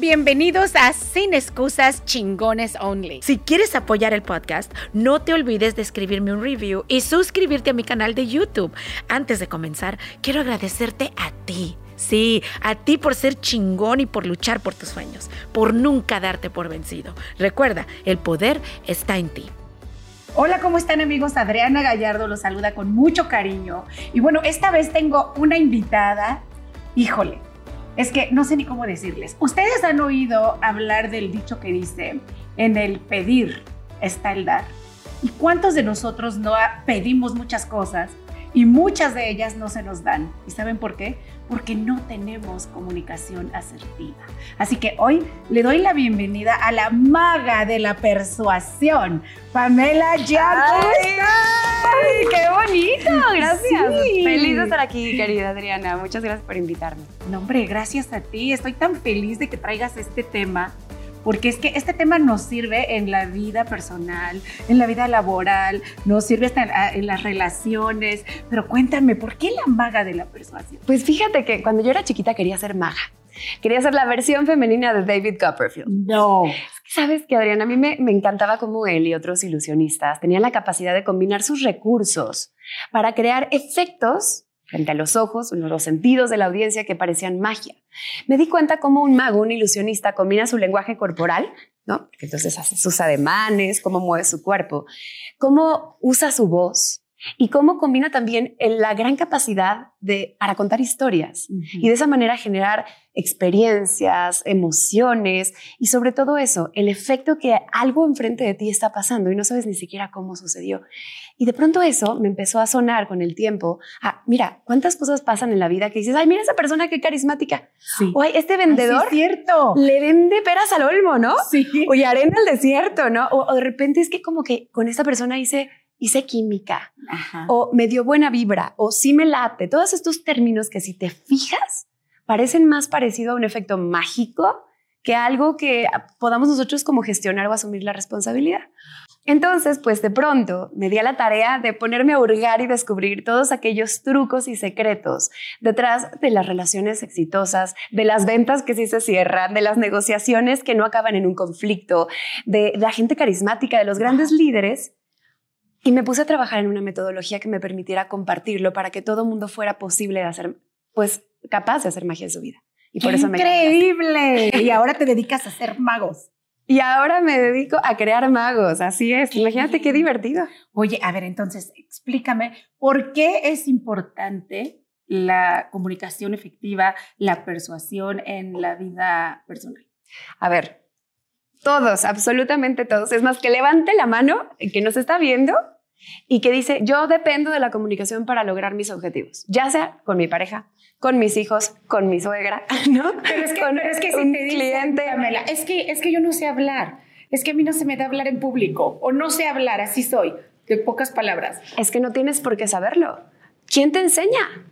Bienvenidos a Sin Excusas Chingones Only. Si quieres apoyar el podcast, no te olvides de escribirme un review y suscribirte a mi canal de YouTube. Antes de comenzar, quiero agradecerte a ti. Sí, a ti por ser chingón y por luchar por tus sueños, por nunca darte por vencido. Recuerda, el poder está en ti. Hola, ¿cómo están amigos? Adriana Gallardo los saluda con mucho cariño. Y bueno, esta vez tengo una invitada, híjole, es que no sé ni cómo decirles. Ustedes han oído hablar del dicho que dice, en el pedir está el dar. ¿Y cuántos de nosotros no pedimos muchas cosas y muchas de ellas no se nos dan? ¿Y saben por qué? Porque no tenemos comunicación asertiva. Así que hoy le doy la bienvenida a la maga de la persuasión, Pamela Jan. ¡Ay, qué bonito! Gracias. Feliz de estar aquí, querida Adriana. Muchas gracias por invitarme. No, hombre, gracias a ti. Estoy tan feliz de que traigas este tema porque es que este tema nos sirve en la vida personal, en la vida laboral, nos sirve hasta en, las relaciones. Pero cuéntame, ¿por qué la maga de la persuasión? Pues fíjate que cuando yo era chiquita quería ser maga. Quería ser la versión femenina de David Copperfield. No. Sabes que, Adriana, a mí me, me encantaba como él y otros ilusionistas tenían la capacidad de combinar sus recursos para crear efectos frente a los ojos, los sentidos de la audiencia que parecían magia. Me di cuenta cómo un mago, un ilusionista, combina su lenguaje corporal, ¿no? entonces hace sus ademanes, cómo mueve su cuerpo, cómo usa su voz, y cómo combina también la gran capacidad de, para contar historias y de esa manera generar experiencias, emociones y sobre todo eso, el efecto que algo enfrente de ti está pasando y no sabes ni siquiera cómo sucedió. Y de pronto eso me empezó a sonar con el tiempo. Ah, mira, cuántas cosas pasan en la vida que dices, ay, mira esa persona qué carismática. Sí. O este vendedor cierto. le vende peras al olmo, ¿no? Sí. O arena al desierto, ¿no? O, o de repente es que como que con esta persona hice hice química o me dio buena vibra o sí me late. Todos estos términos que si te fijas parecen más parecido a un efecto mágico que algo que podamos nosotros como gestionar o asumir la responsabilidad. Entonces, pues de pronto me di a la tarea de ponerme a hurgar y descubrir todos aquellos trucos y secretos detrás de las relaciones exitosas, de las ventas que sí se cierran, de las negociaciones que no acaban en un conflicto, de la gente carismática, de los grandes líderes y me puse a trabajar en una metodología que me permitiera compartirlo para que todo mundo fuera posible de hacer, pues capaz de hacer magia en su vida. Y por eso me Increíble. y ahora te dedicas a hacer magos. Y ahora me dedico a crear magos, así es. Imagínate qué divertido. Oye, a ver, entonces explícame por qué es importante la comunicación efectiva, la persuasión en la vida personal. A ver, todos, absolutamente todos. Es más, que levante la mano el que nos está viendo y que dice, yo dependo de la comunicación para lograr mis objetivos, ya sea con mi pareja, con mis hijos, con mi suegra, ¿no? Pero es que, con es que si un te cliente. es que, es que yo no sé hablar, es que a mí no se me da hablar en público o no sé hablar, así soy, de pocas palabras. Es que no tienes por qué saberlo. ¿Quién te enseña?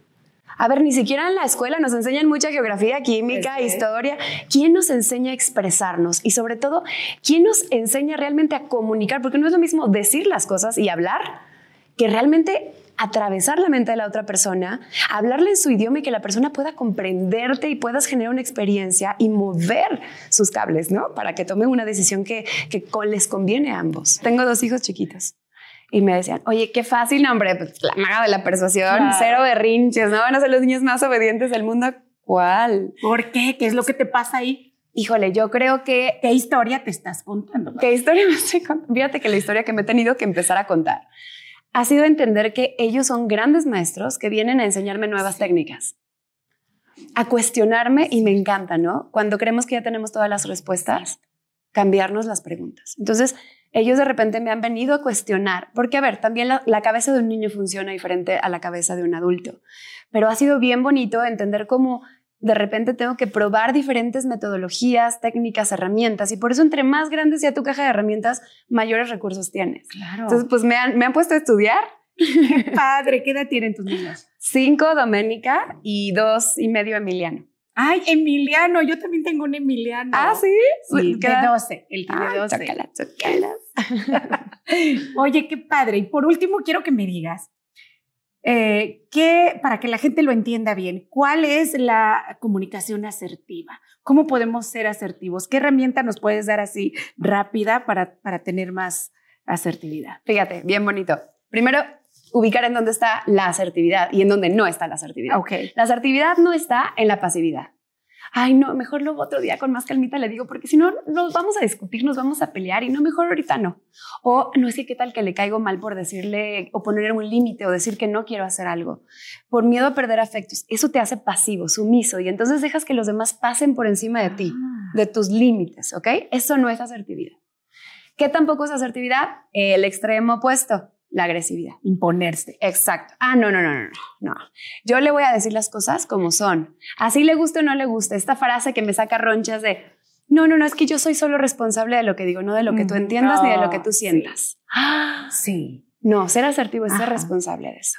A ver, ni siquiera en la escuela nos enseñan mucha geografía, química, historia. ¿Quién nos enseña a expresarnos? Y sobre todo, ¿quién nos enseña realmente a comunicar? Porque no es lo mismo decir las cosas y hablar que realmente atravesar la mente de la otra persona, hablarle en su idioma y que la persona pueda comprenderte y puedas generar una experiencia y mover sus cables, ¿no? Para que tome una decisión que, que les conviene a ambos. Tengo dos hijos chiquitos y me decían, oye, qué fácil nombre, pues la maga de la persuasión, cero berrinches, ¿no? Van a ser los niños más obedientes del mundo. ¿Cuál? ¿Por qué? ¿Qué es lo que te pasa ahí? Híjole, yo creo que... ¿Qué historia te estás contando? ¿Qué historia me estoy contando? Fíjate que la historia que me he tenido que empezar a contar ha sido entender que ellos son grandes maestros que vienen a enseñarme nuevas técnicas, a cuestionarme y me encanta, ¿no? Cuando creemos que ya tenemos todas las respuestas, cambiarnos las preguntas. Entonces, ellos de repente me han venido a cuestionar, porque a ver, también la, cabeza de un niño funciona diferente a la cabeza de un adulto, pero ha sido bien bonito entender cómo de repente tengo que probar diferentes metodologías, técnicas, herramientas, y por eso entre más grande sea tu caja de herramientas, mayores recursos tienes. Claro. Entonces, pues me han, me han puesto a estudiar. Qué padre, ¿qué edad tienen tus niños? Cinco Doménica y dos y medio Emiliano. Ay, Emiliano, yo también tengo un Emiliano. Ah, sí. Sí, de 12, el tiene ah, 12. Oye, qué padre. Y por último, quiero que me digas, eh, ¿qué, para que la gente lo entienda bien, cuál es la comunicación asertiva? ¿Cómo podemos ser asertivos? ¿Qué herramienta nos puedes dar así rápida para, para tener más asertividad? Fíjate, bien bonito. Primero, ubicar en dónde está la asertividad y en dónde no está la asertividad. Ok. La asertividad no está en la pasividad. Ay, no, mejor luego otro día con más calmita le digo, porque si no nos vamos a discutir, nos vamos a pelear y no, mejor ahorita no. O no es que qué tal que le caigo mal por decirle o poner un límite o decir que no quiero hacer algo. Por miedo a perder afectos. Eso te hace pasivo, sumiso y entonces dejas que los demás pasen por encima de ti, Ah. de tus límites, ¿ok? Eso no es asertividad. ¿Qué tampoco es asertividad? El extremo opuesto, la agresividad. Imponerse. Exacto. Ah, no, no, no, no, no. Yo le voy a decir las cosas como son. Así le gusta o no le gusta. Esta frase que me saca ronchas de, no, no, no, es que yo soy solo responsable de lo que digo, no de lo que tú Mm, entiendas ni de lo que tú sí. sientas. Ah, Sí. No, ser asertivo es ser responsable de eso.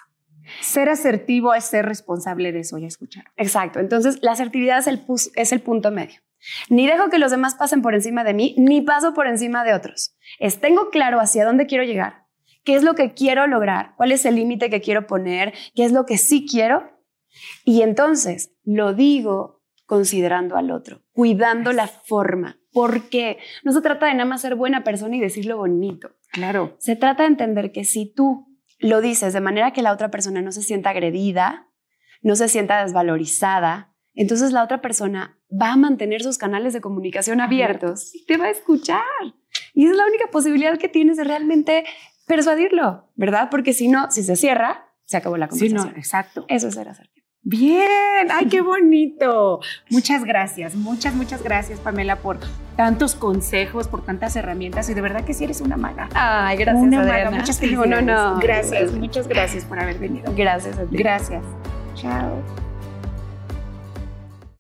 Ser asertivo es ser responsable de eso, ya escucharon. Exacto. Entonces, la asertividad es el, es el punto medio. Ni dejo que los demás pasen por encima de mí, ni paso por encima de otros. Es tengo claro hacia dónde quiero llegar, qué es lo que quiero lograr, cuál es el límite que quiero poner, qué es lo que sí quiero. Y entonces lo digo considerando al otro, cuidando la forma, porque no se trata de nada más ser buena persona y decirlo bonito. Claro. Se trata de entender que si tú lo dices de manera que la otra persona no se sienta agredida, no se sienta desvalorizada, entonces la otra persona va a mantener sus canales de comunicación abiertos y te va a escuchar. Y es la única posibilidad que tienes de realmente persuadirlo, ¿verdad? Porque si no, si se cierra, se acabó la Sí, no, conversación. exacto. Eso es ser asertivo. Bien, ay, qué bonito. Muchas gracias, muchas, muchas gracias, Pamela, por tantos consejos, por tantas herramientas y de verdad que sí eres una maga. Ay, gracias, una maga, Adriana. muchas No, felicidades. no, no. Gracias, muchas gracias por haber venido. Gracias a ti. Gracias. Chao.